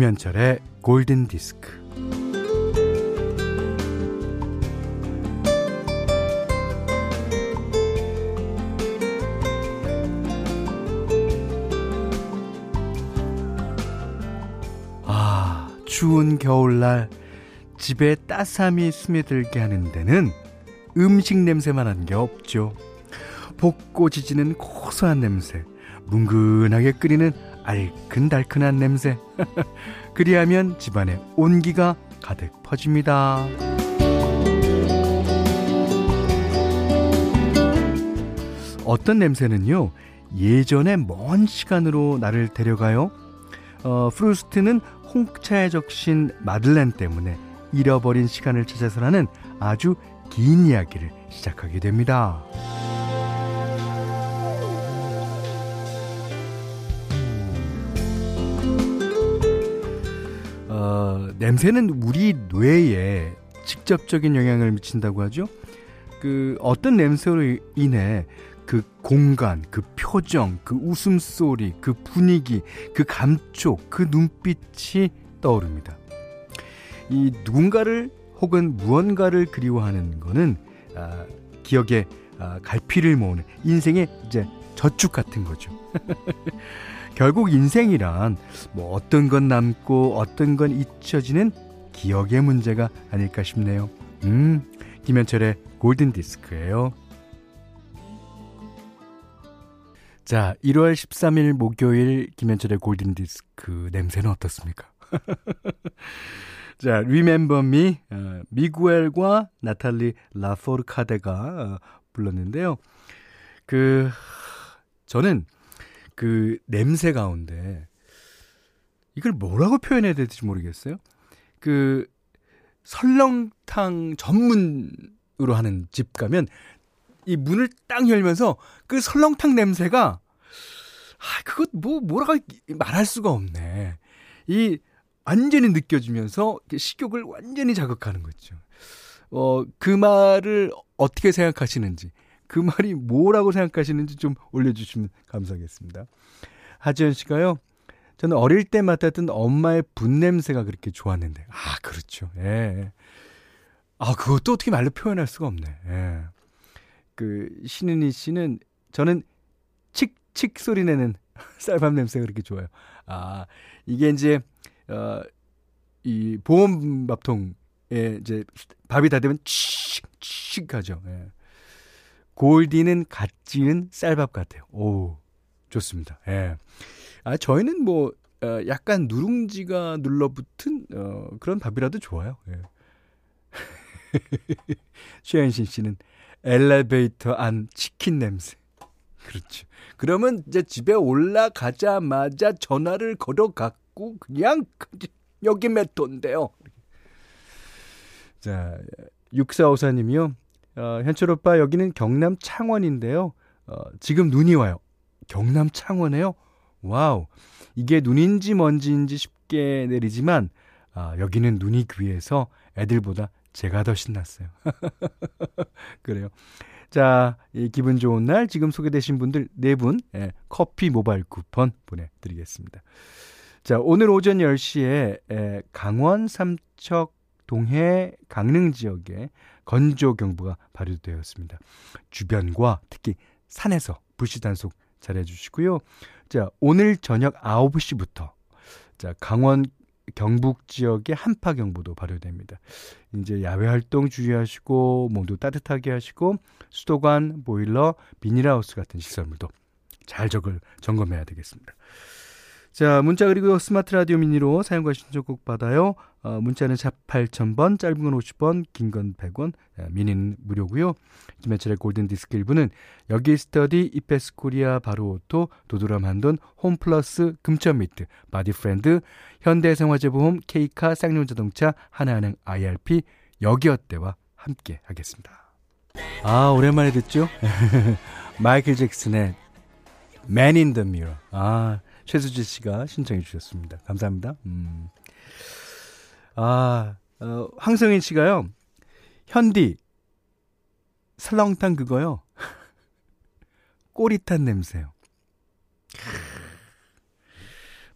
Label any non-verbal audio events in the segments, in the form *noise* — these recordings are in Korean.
김현철의 골든 디스크. 아, 추운 겨울날 집에 따스함이 스며들게 하는 데는 음식 냄새만 한 게 없죠. 볶고 지지는 고소한 냄새, 뭉근하게 끓이는 알큰달큰한 냄새. *laughs* 그리하면 집안에 온기가 가득 퍼집니다. 어떤 냄새는요, 예전에 먼 시간으로 나를 데려가요. 어, 프루스트는 홍차에 적신 마들렌 때문에 잃어버린 시간을 찾아서라는 아주 긴 이야기를 시작하게 됩니다. 냄새는 우리 뇌에 직접적인 영향을 미친다고 하죠. 그 어떤 냄새로 인해 그 공간, 그 표정, 그 웃음소리, 그 분위기, 그 감촉, 그 눈빛이 떠오릅니다. 이 누군가를 혹은 무언가를 그리워하는 거는 아, 기억에 아, 갈피를 모으는 인생의 이제 저축 같은 거죠. *laughs* 결국 인생이란 뭐 어떤 건 남고 어떤 건 잊혀지는 기억의 문제가 아닐까 싶네요. 음, 김현철의 골든 디스크예요. 자, 1월 13일 목요일 김현철의 골든 디스크 냄새는 어떻습니까? *laughs* 자, Remember Me, 어, 미구엘과 나탈리 라포르카데가 어, 불렀는데요. 그, 저는 그 냄새 가운데 이걸 뭐라고 표현해야 될지 모르겠어요. 그 설렁탕 전문으로 하는 집 가면 이 문을 딱 열면서 그 설렁탕 냄새가 아 그것 뭐 뭐라고 말할 수가 없네. 이 완전히 느껴지면서 식욕을 완전히 자극하는 거죠. 어, 그 말을 어떻게 생각하시는지 그 말이 뭐라고 생각하시는지 좀 올려주시면 감사하겠습니다. 하지연 씨가요. 저는 어릴 때 맡았던 엄마의 분냄새가 그렇게 좋았는데. 아, 그렇죠. 예. 아, 그것도 어떻게 말로 표현할 수가 없네. 예. 그, 신은희 씨는 저는 칙칙 소리 내는 *laughs* 쌀밥 냄새가 그렇게 좋아요. 아, 이게 이제, 어, 이 보온밥통에 이제 밥이 다 되면 칙칙 하죠. 예. 골디는 갓 지은 쌀밥 같아요. 오, 좋습니다. 예. 아, 저희는 뭐, 어, 약간 누룽지가 눌러붙은, 어, 그런 밥이라도 좋아요. 예. *laughs* 최현신 씨는 엘리베이터 안 치킨 냄새. 그렇죠. 그러면 이제 집에 올라가자마자 전화를 걸어갖고 그냥 여기 몇 돈데요. 자, 6454님이요. 어, 현철 오빠 여기는 경남 창원인데요. 어, 지금 눈이 와요. 경남 창원에요? Wow. 이게 눈인지 먼지인지 쉽게 내리지만 아, 여기는 눈이 귀해서 애들보다 제가 더 신났어요. *laughs* 그래요. 자, 이 기분 좋은 날 지금 소개되신 분들 네분 예, 커피 모바일 쿠폰 보내드리겠습니다. 자, 오늘 오전 10시에 에, 강원 삼척 동해 강릉 지역에 건조 경보가 발효되었습니다. 주변과 특히 산에서 불시 단속 잘해 주시고요. 자, 오늘 저녁 9시부터 자, 강원 경북 지역에 한파 경보도 발효됩니다. 이제 야외 활동 주의하시고 몸도 따뜻하게 하시고 수도관, 보일러, 비닐하우스 같은 시설물도 잘 적을 점검해야 되겠습니다. 자, 문자 그리고 스마트 라디오 미니로 사연과 신청곡 받아요. 어, 문자는 샵 8000번, 짧은 건 50원, 긴 건 100원, 미니는 무료고요. 김현철의 골든디스크 1부는 여기 스터디, 이페스 코리아, 바로오토, 도드람 한돈, 홈플러스, 금천미트, 바디프렌드, 현대해상화재보험, 케이카, 쌍용자동차, 하나은행 IRP, 여기어때와 함께 하겠습니다. 아, 오랜만에 듣죠? *laughs* 마이클 잭슨의 Man in the Mirror. 아, 최수지 씨가 신청해 주셨습니다. 감사합니다. 음. 아, 어, 황성인 씨가요. 현디 설렁탕 그거요. *laughs* 꼬리탄 냄새요.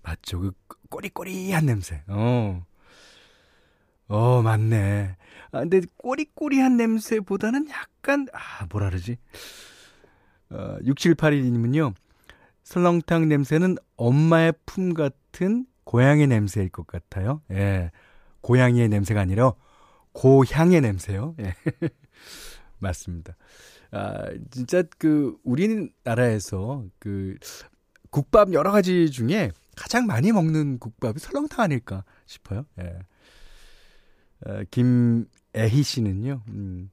맞죠. 그 꼬리꼬리한 냄새. 어. 어, 맞네. 아, 근데 꼬리꼬리한 냄새보다는 약간, 아, 뭐라 그러지? 어, 6782님은요, 설렁탕 냄새는 엄마의 품 같은 고향의 냄새일 것 같아요. 예. 고양이의 냄새가 아니라 고향의 냄새요. 예. *laughs* 맞습니다. 아, 진짜 그 우리나라에서 그 국밥 여러 가지 중에 가장 많이 먹는 국밥이 설렁탕 아닐까 싶어요. 예. 어, 김애희 씨는요, 음,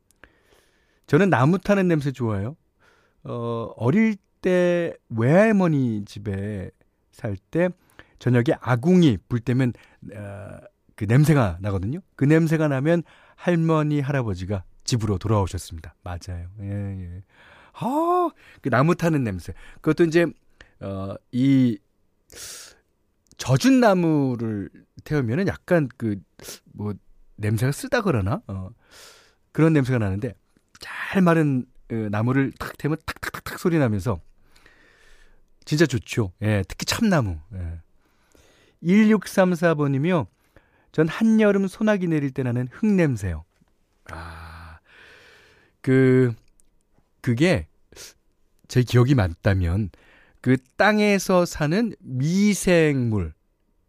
저는 나무 타는 냄새 좋아요. 어, 어릴 때 외할머니 집에 살 때 저녁에 아궁이 불 때면 어, 그 냄새가 나거든요. 그 냄새가 나면 할머니 할아버지가 집으로 돌아오셨습니다. 맞아요. 예, 예. 아, 그 나무 타는 냄새. 그것도 이제 어, 이 젖은 나무를 태우면은 약간 그 뭐 냄새가 쓰다 그러나 어, 그런 냄새가 나는데 잘 마른 어, 나무를 탁 태우면 탁탁탁탁 소리 나면서 진짜 좋죠. 예, 특히 참나무. 예. 1634번이며 전 한여름 소나기 내릴 때 나는 흙냄새요. 아, 그, 그게 제 기억이 맞다면 그 땅에서 사는 미생물,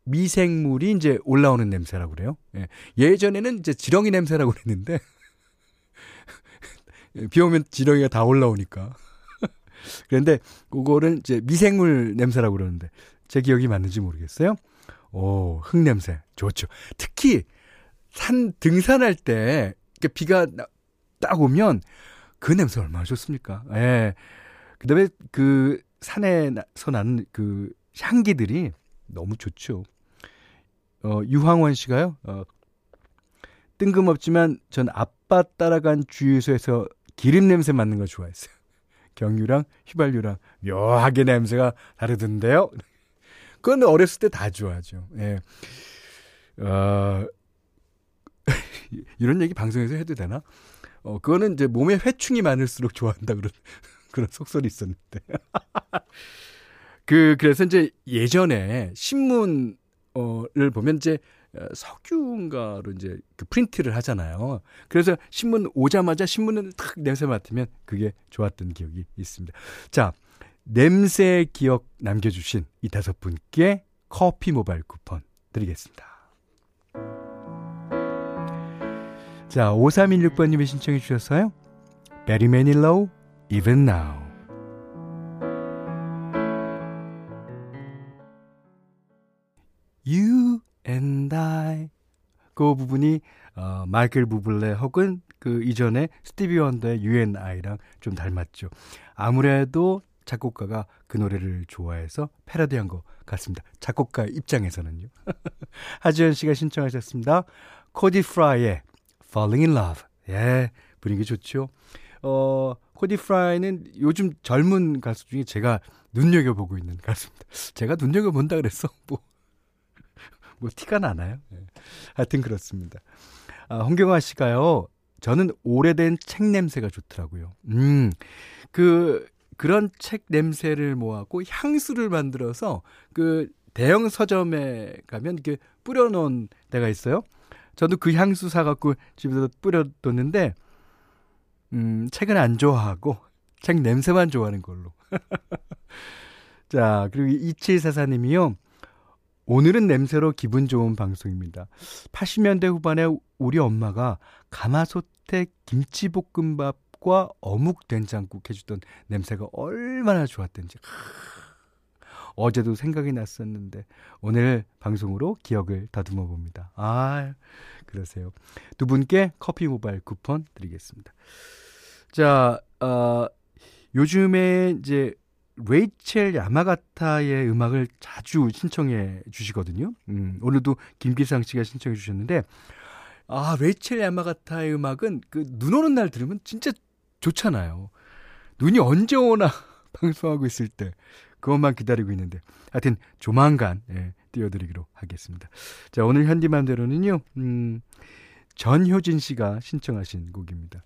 미생물이 이제 올라오는 냄새라고 그래요. 예. 예전에는 이제 지렁이 냄새라고 그랬는데 *laughs* 비 오면 지렁이가 다 올라오니까. 그런데 그거를 이제 미생물 냄새라고 그러는데 제 기억이 맞는지 모르겠어요. 오, 흙 냄새 좋죠. 특히 산 등산할 때 비가 딱 오면 그 냄새 얼마나 좋습니까? 예. 그다음에 그 산에서 나는 그 향기들이 너무 좋죠. 어, 유황원 씨가요. 어, 뜬금없지만 전 아빠 따라간 주유소에서 기름 냄새 맡는 거 좋아했어요. 경유랑 휘발유랑 묘하게 냄새가 다르던데요. 그건 어렸을 때 다 좋아하죠. 예. 어, *laughs* 이런 얘기 방송에서 해도 되나? 어, 그거는 이제 몸에 회충이 많을수록 좋아한다 그런 *laughs* 그런 속설이 있었는데. *laughs* 그 그래서 이제 예전에 신문 어를 보면 이제 어, 석유인가로 이제 그 프린트를 하잖아요. 그래서 신문 오자마자 신문을 탁 냄새 맡으면 그게 좋았던 기억이 있습니다. 자, 냄새 기억 남겨주신 이 다섯 분께 커피 모바일 쿠폰 드리겠습니다. 자, 5316번님이 신청해 주셨어요. 베리 매닐로우, Even Now. You and I. 그 부분이 어, 마이클 부블레 혹은 그 이전에 스티비 원더의 You and I랑 좀 닮았죠. 아무래도 작곡가가 그 노래를 좋아해서 패러디한 것 같습니다. 작곡가 입장에서는요. *laughs* 하지연 씨가 신청하셨습니다. 코디 프라이의 Falling in Love. 예, 분위기 좋죠. 어, 코디 프라이는 요즘 젊은 가수 중에 제가 눈여겨보고 있는 가수입니다. 제가 눈여겨본다 그랬어. *laughs* 뭐, 뭐 티가 나나요? 예. 하여튼 그렇습니다. 아, 홍경아 씨가요. 저는 오래된 책 냄새가 좋더라고요. 음, 그 그런 책 냄새를 모아고 향수를 만들어서 그 대형 서점에 가면 이렇게 뿌려 놓은 데가 있어요. 저도 그 향수 사 갖고 집에서 뿌려 뒀는데, 음, 책은 안 좋아하고, 책 냄새만 좋아하는 걸로. *laughs* 자, 그리고 2744님이요. 오늘은 냄새로 기분 좋은 방송입니다. 80년대 후반에 우리 엄마가 가마솥에 김치볶음밥 과 어묵 된장국 해주던 냄새가 얼마나 좋았던지. 어제도 생각이 났었는데 오늘 방송으로 기억을 다듬어 봅니다. 아, 그러세요. 두 분께 커피 모바일 쿠폰 드리겠습니다. 자, 어, 요즘에 이제 레이첼 야마가타의 음악을 자주 신청해 주시거든요. 음, 오늘도 김기상 씨가 신청해 주셨는데 아, 레이첼 야마가타의 음악은 그 눈 오는 날 들으면 진짜 좋잖아요. 눈이 언제 오나 *laughs* 방송하고 있을 때 그것만 기다리고 있는데 하여튼 조만간 예, 띄워드리기로 하겠습니다. 자 오늘 현디맘대로는요. 음, 전효진 씨가 신청하신 곡입니다.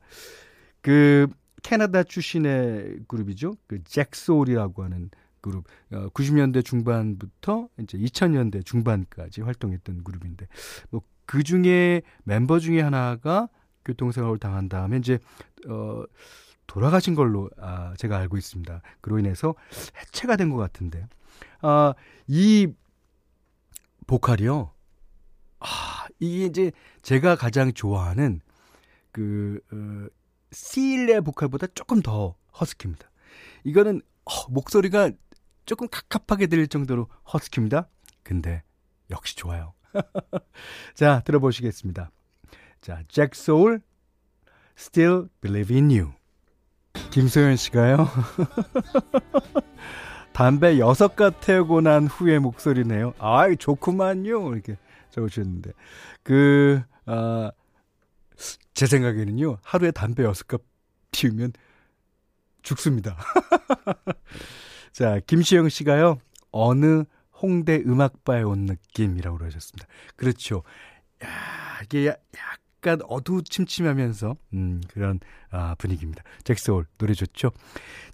그 캐나다 출신의 그룹이죠. 그 잭소울이라고 하는 그룹. 어, 90년대 중반부터 이제 2000년대 중반까지 활동했던 그룹인데 뭐 그 중에 멤버 중에 하나가 교통사고를 당한 다음에 이제 어 돌아가신 걸로 아 제가 알고 있습니다. 그로 인해서 해체가 된 것 같은데. 아 이 보컬이요. 아, 이게 이제 제가 가장 좋아하는 그 어, 시일의 보컬보다 조금 더 허스키입니다. 이거는 어, 목소리가 조금 갑갑하게 들릴 정도로 허스키입니다. 근데 역시 좋아요. *laughs* 자, 들어보시겠습니다. 자, 잭 소울 Still Believe in You. 김소연 씨가요. *laughs* 담배 여섯 가 태우고 난 후의 목소리네요. 아이, 좋구만요. 이렇게 적으셨는데. 그, 아, 제 생각에는요, 하루에 담배 여섯 가 피우면 죽습니다. *laughs* 자, 김시영 씨가요, 어느 홍대 음악바에 온 느낌이라고 그러셨습니다. 그렇죠. 야, 이게 약간 어두침침하면서, 음, 그런, 아, 분위기입니다. 잭소울, 노래 좋죠?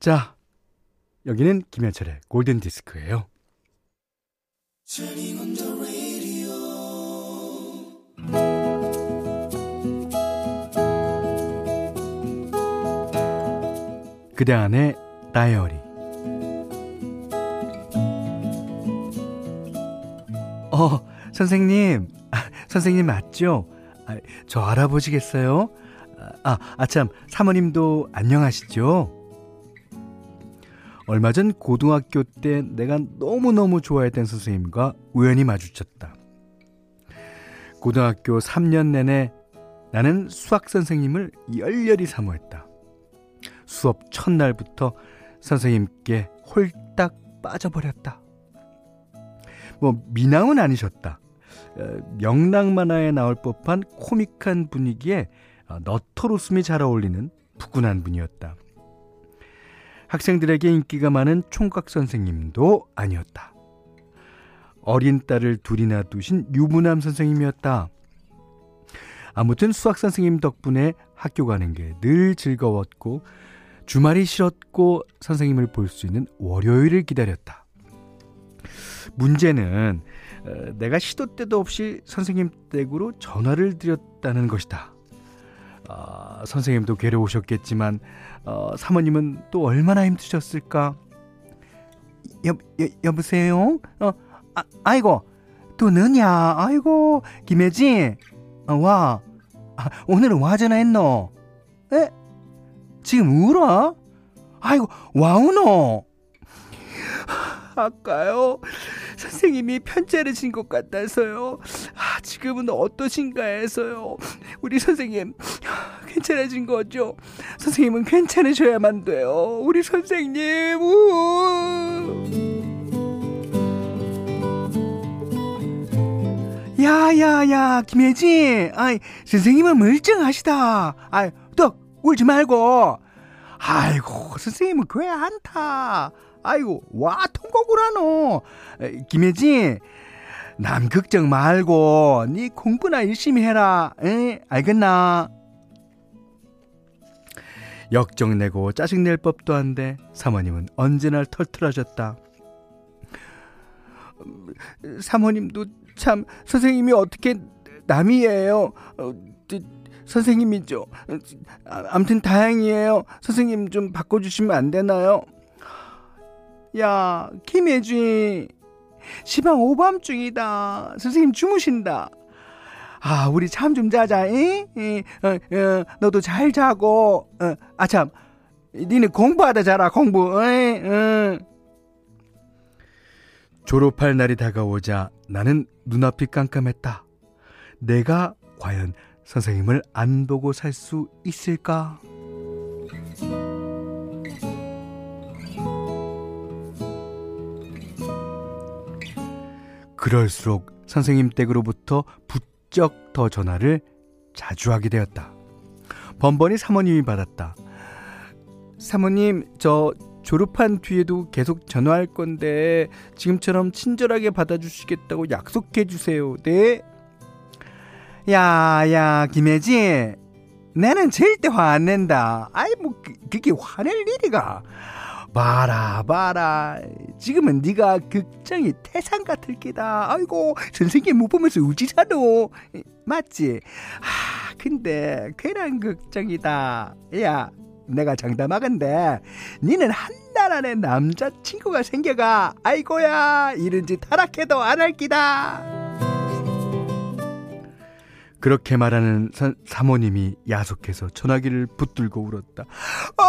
자, 여기는 김현철의 골든 디스크예요. 그대 안의 다이어리 어, 선생님. 아, 선생님 맞죠? 아, 저 알아보시겠어요? 아, 아참, 사모님도 안녕하시죠? 얼마 전 고등학교 때 내가 너무너무 좋아했던 선생님과 우연히 마주쳤다. 고등학교 3년 내내 나는 수학 선생님을 열렬히 사모했다. 수업 첫날부터 선생님께 홀딱 빠져버렸다. 뭐 미남은 아니셨다. 어, 명랑 만화에 나올 법한 코믹한 분위기에 어, 너털 웃음이 잘 어울리는 푸근한 분이었다. 학생들에게 인기가 많은 총각 선생님도 아니었다. 어린 딸을 둘이나 두신 유부남 선생님이었다. 아무튼 수학 선생님 덕분에 학교 가는 게 늘 즐거웠고 주말이 싫었고 선생님을 볼 수 있는 월요일을 기다렸다. 문제는 어, 내가 시도 때도 없이 선생님 댁으로 전화를 드렸다는 것이다. 어, 선생님도 괴로우셨겠지만 어, 사모님은 또 얼마나 힘드셨을까? 여, 여 여보세요? 어, 아, 아이고 또 너냐? 아이고 김혜지 어, 와 아, 오늘은 와 전화했노? 에? 지금 울어? 아이고 와우노? 아까요 선생님이 편지를 진 것 같아서요. 아, 지금은 어떠신가 해서요. 우리 선생님 괜찮아진 거죠? 선생님은 괜찮으셔야만 돼요. 우리 선생님. 우. 야야야 김혜지 아이 선생님은 멀쩡하시다 아이 또 울지 말고. 아이고 선생님은 교회 안타. 아이고 와 통곡을 하노. 김혜지 남 걱정 말고 네 공부나 열심히 해라. 에? 알겠나? 역정내고 짜증낼 법도 한데 사모님은 언제나 털털하셨다. 사모님도 참 선생님이 어떻게 남이에요? 어, 선생님이죠 아, 아무튼 다행이에요 선생님 좀 바꿔주시면 안 되나요 야, 김혜주이. 시방 오밤 중이다. 선생님 주무신다. 아, 우리 잠 좀 자자, 잉? 잉? 어, 어, 너도 잘 자고, 어, 아, 참. 니네 공부하다 자라, 공부, 잉? 응. 졸업할 날이 다가오자 나는 눈앞이 깜깜했다. 내가 과연 선생님을 안 보고 살 수 있을까? 그럴수록 선생님 댁으로부터 부쩍 더 전화를 자주 하게 되었다. 번번이 사모님이 받았다. 사모님, 저 졸업한 뒤에도 계속 전화할 건데 지금처럼 친절하게 받아주시겠다고 약속해 주세요. 네. 야, 야, 김혜지. 나는 절대 화 안 낸다. 아이, 뭐, 그, 그게 화낼 일이가. 봐라 봐라. 지금은 네가 극장이 태산 같을 게다. 아이고 선생님 못 보면서 우지잖아 맞지? 아 근데 괜한 극장이다. 야 내가 장담하건데 니는 한 달 안에 남자친구가 생겨가. 아이고야 이런 짓 하락해도 안 할 기다 그렇게 말하는 사, 사모님이 야속해서 전화기를 붙들고 울었다. 어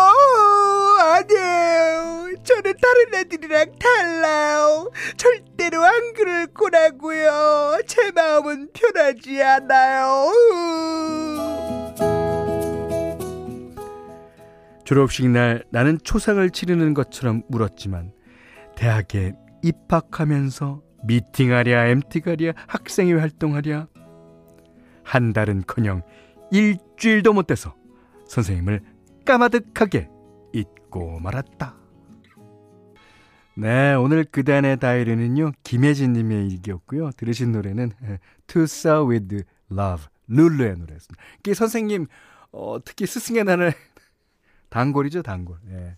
아니에요. 저는 다른 애들이랑 달라요. 절대로 안 그럴 거라고요. 제 마음은 편하지 않아요. 졸업식 날 나는 초상을 치르는 것처럼 울었지만 대학에 입학하면서 미팅하랴 MT가랴 학생회 활동하랴 한 달은커녕 일주일도 못 돼서 선생님을 까마득하게 잊고 말았다. 네, 오늘 그단의 다이리는요 김혜진 님의 일기였고요. 들으신 노래는 To Saw With Love, 룰루의 노래였습니다. 선생님 어, 특히 스승의 날을 *laughs* 단골이죠, 단골. 예.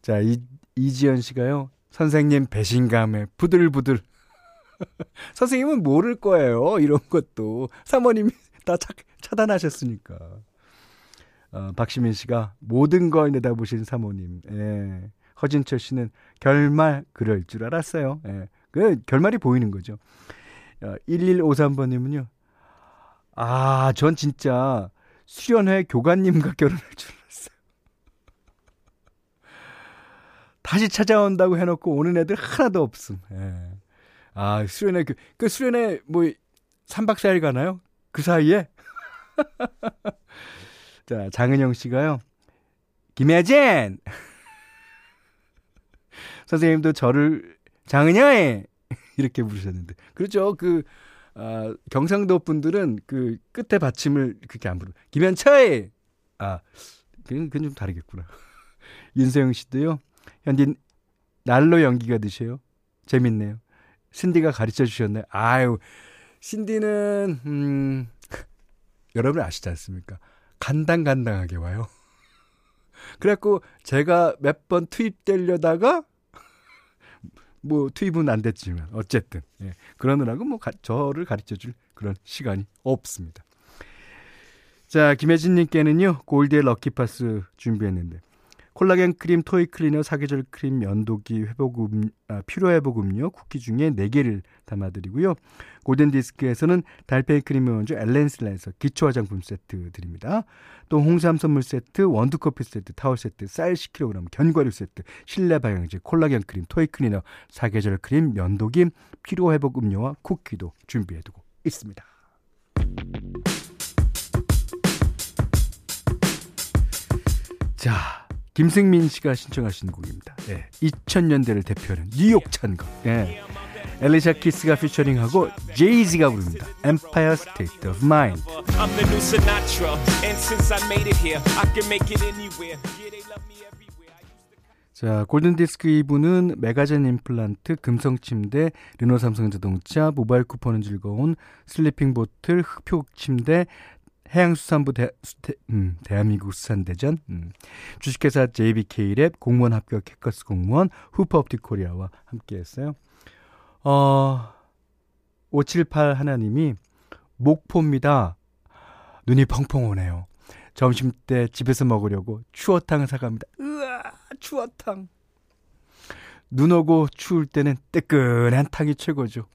자, 이, 이지연 씨가요. 선생님 배신감에 부들부들. *laughs* 선생님은 모를 거예요. 이런 것도. 사모님이 *laughs* 다 차, 차단하셨으니까. 어, 박시민 씨가 모든 걸 내다보신 사모님. 예. 허진철 씨는 결말 그럴 줄 알았어요. 예. 그 결말이 보이는 거죠. 어, 1153번님은요. 아, 전 진짜 수련회 교관님과 결혼할 줄 *laughs* 다시 찾아온다고 해놓고 오는 애들 하나도 없음. 예. 아, 수련회, 그, 그 수련회 뭐 3박 4일 가나요? 그 사이에? *laughs* 자, 장은영 씨가요. 김혜진! *laughs* 선생님도 저를 장은영이! *laughs* 이렇게 부르셨는데. 그렇죠. 그, 아, 경상도 분들은 그 끝에 받침을 그렇게 안 부르고. 김현철! 아, 그건, 그건 좀 다르겠구나. 윤세영 씨도요. 현디 날로 연기가 드셔요. 재밌네요. 신디가 가르쳐 주셨네. 아유, 신디는 음 *laughs* 여러분 아시지 않습니까? 간당간당하게 와요. *laughs* 그래갖고 제가 몇 번 투입되려다가 *laughs* 뭐 투입은 안 됐지만 어쨌든 예, 그러느라고 뭐 가, 저를 가르쳐 줄 그런 시간이 없습니다. 자 김혜진님께는요 골디의 lucky box 준비했는데 콜라겐 크림, toy cleaner, 사계절 크림, 면도기, 회복음, 아, 피로 회복 음료, 쿠키 중에 4개를 담아드리고요. 골든 디스크에서는 달팽이 크림의 원조 엘렌실라에서 기초 화장품 세트 드립니다. 또 홍삼 선물 세트, 원두 커피 세트, 타월 세트, 쌀 10kg, 견과류 세트, 실내 방향제, 콜라겐 크림, toy cleaner, 사계절 크림, 면도기, 피로 회복 음료와 쿠키도 준비해두고 있습니다. 자, 김승민 씨가 신청하신 곡입니다. 예, 2000년대를 대표하는 뉴욕 찬거. 예. 엘리샤 키스가 피처링하고 제이지가 부릅니다. Empire State of Mind. 자, 골든디스크 2부는 메가젠 임플란트, 금성침대, 르노삼성자동차, 모바일 쿠폰은 즐거운 슬리핑 보틀, 흑표 침대, 해양수산부 대, 대, 음, 대한민국 수산대전, 음, 주식회사 JBK랩 공무원 합격 해커스 공무원 후퍼업티코리아와 함께했어요. 어, 578 하나님이 목포입니다. 눈이 펑펑 오네요. 점심 때 집에서 먹으려고 추어탕 사갑니다. 으아, 추어탕. 눈 오고 추울 때는 뜨끈한 탕이 최고죠.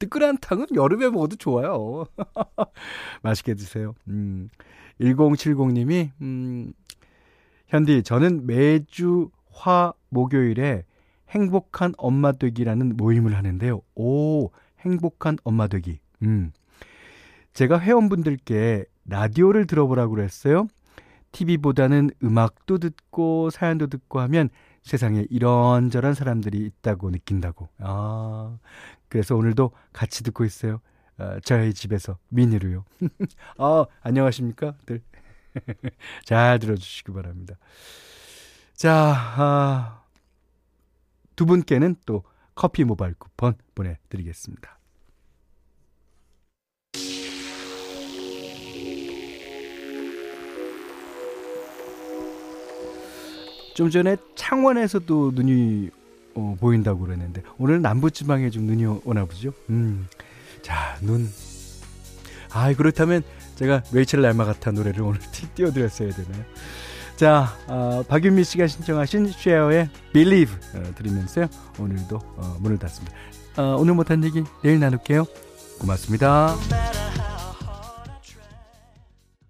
뜨끈한 탕은 여름에 먹어도 좋아요. *laughs* 맛있게 드세요. 음, 1070님이, 음, 현디, 저는 매주 화, 목요일에 행복한 엄마 되기라는 모임을 하는데요. 오, 행복한 엄마 되기. 음. 제가 회원분들께 라디오를 들어보라고 그랬어요. TV보다는 음악도 듣고 사연도 듣고 하면 세상에 이런저런 사람들이 있다고 느낀다고. 아, 그래서 오늘도 같이 듣고 있어요. 어, 저희 집에서 미니로요. 아, *laughs* 안녕하십니까? 들. *laughs* 잘 들어주시기 바랍니다. 자, 아, 두 분께는 또 커피 모바일 쿠폰 보내드리겠습니다. 좀 전에 창원에서도 눈이 어, 보인다고 그러는데 오늘 남부 지방에 좀 눈이 오나 보죠. 음. 자, 눈. 아, 그렇다면 제가 레이첼 날마가타 노래를 오늘 띄워 드렸어야 되나요? 자, 어, 박윤미 씨가 신청하신 쉐어의 Believe 어, 들으면서요. 오늘도 어, 문을 닫습니다. 어, 오늘 못한 얘기 내일 나눌게요. 고맙습니다.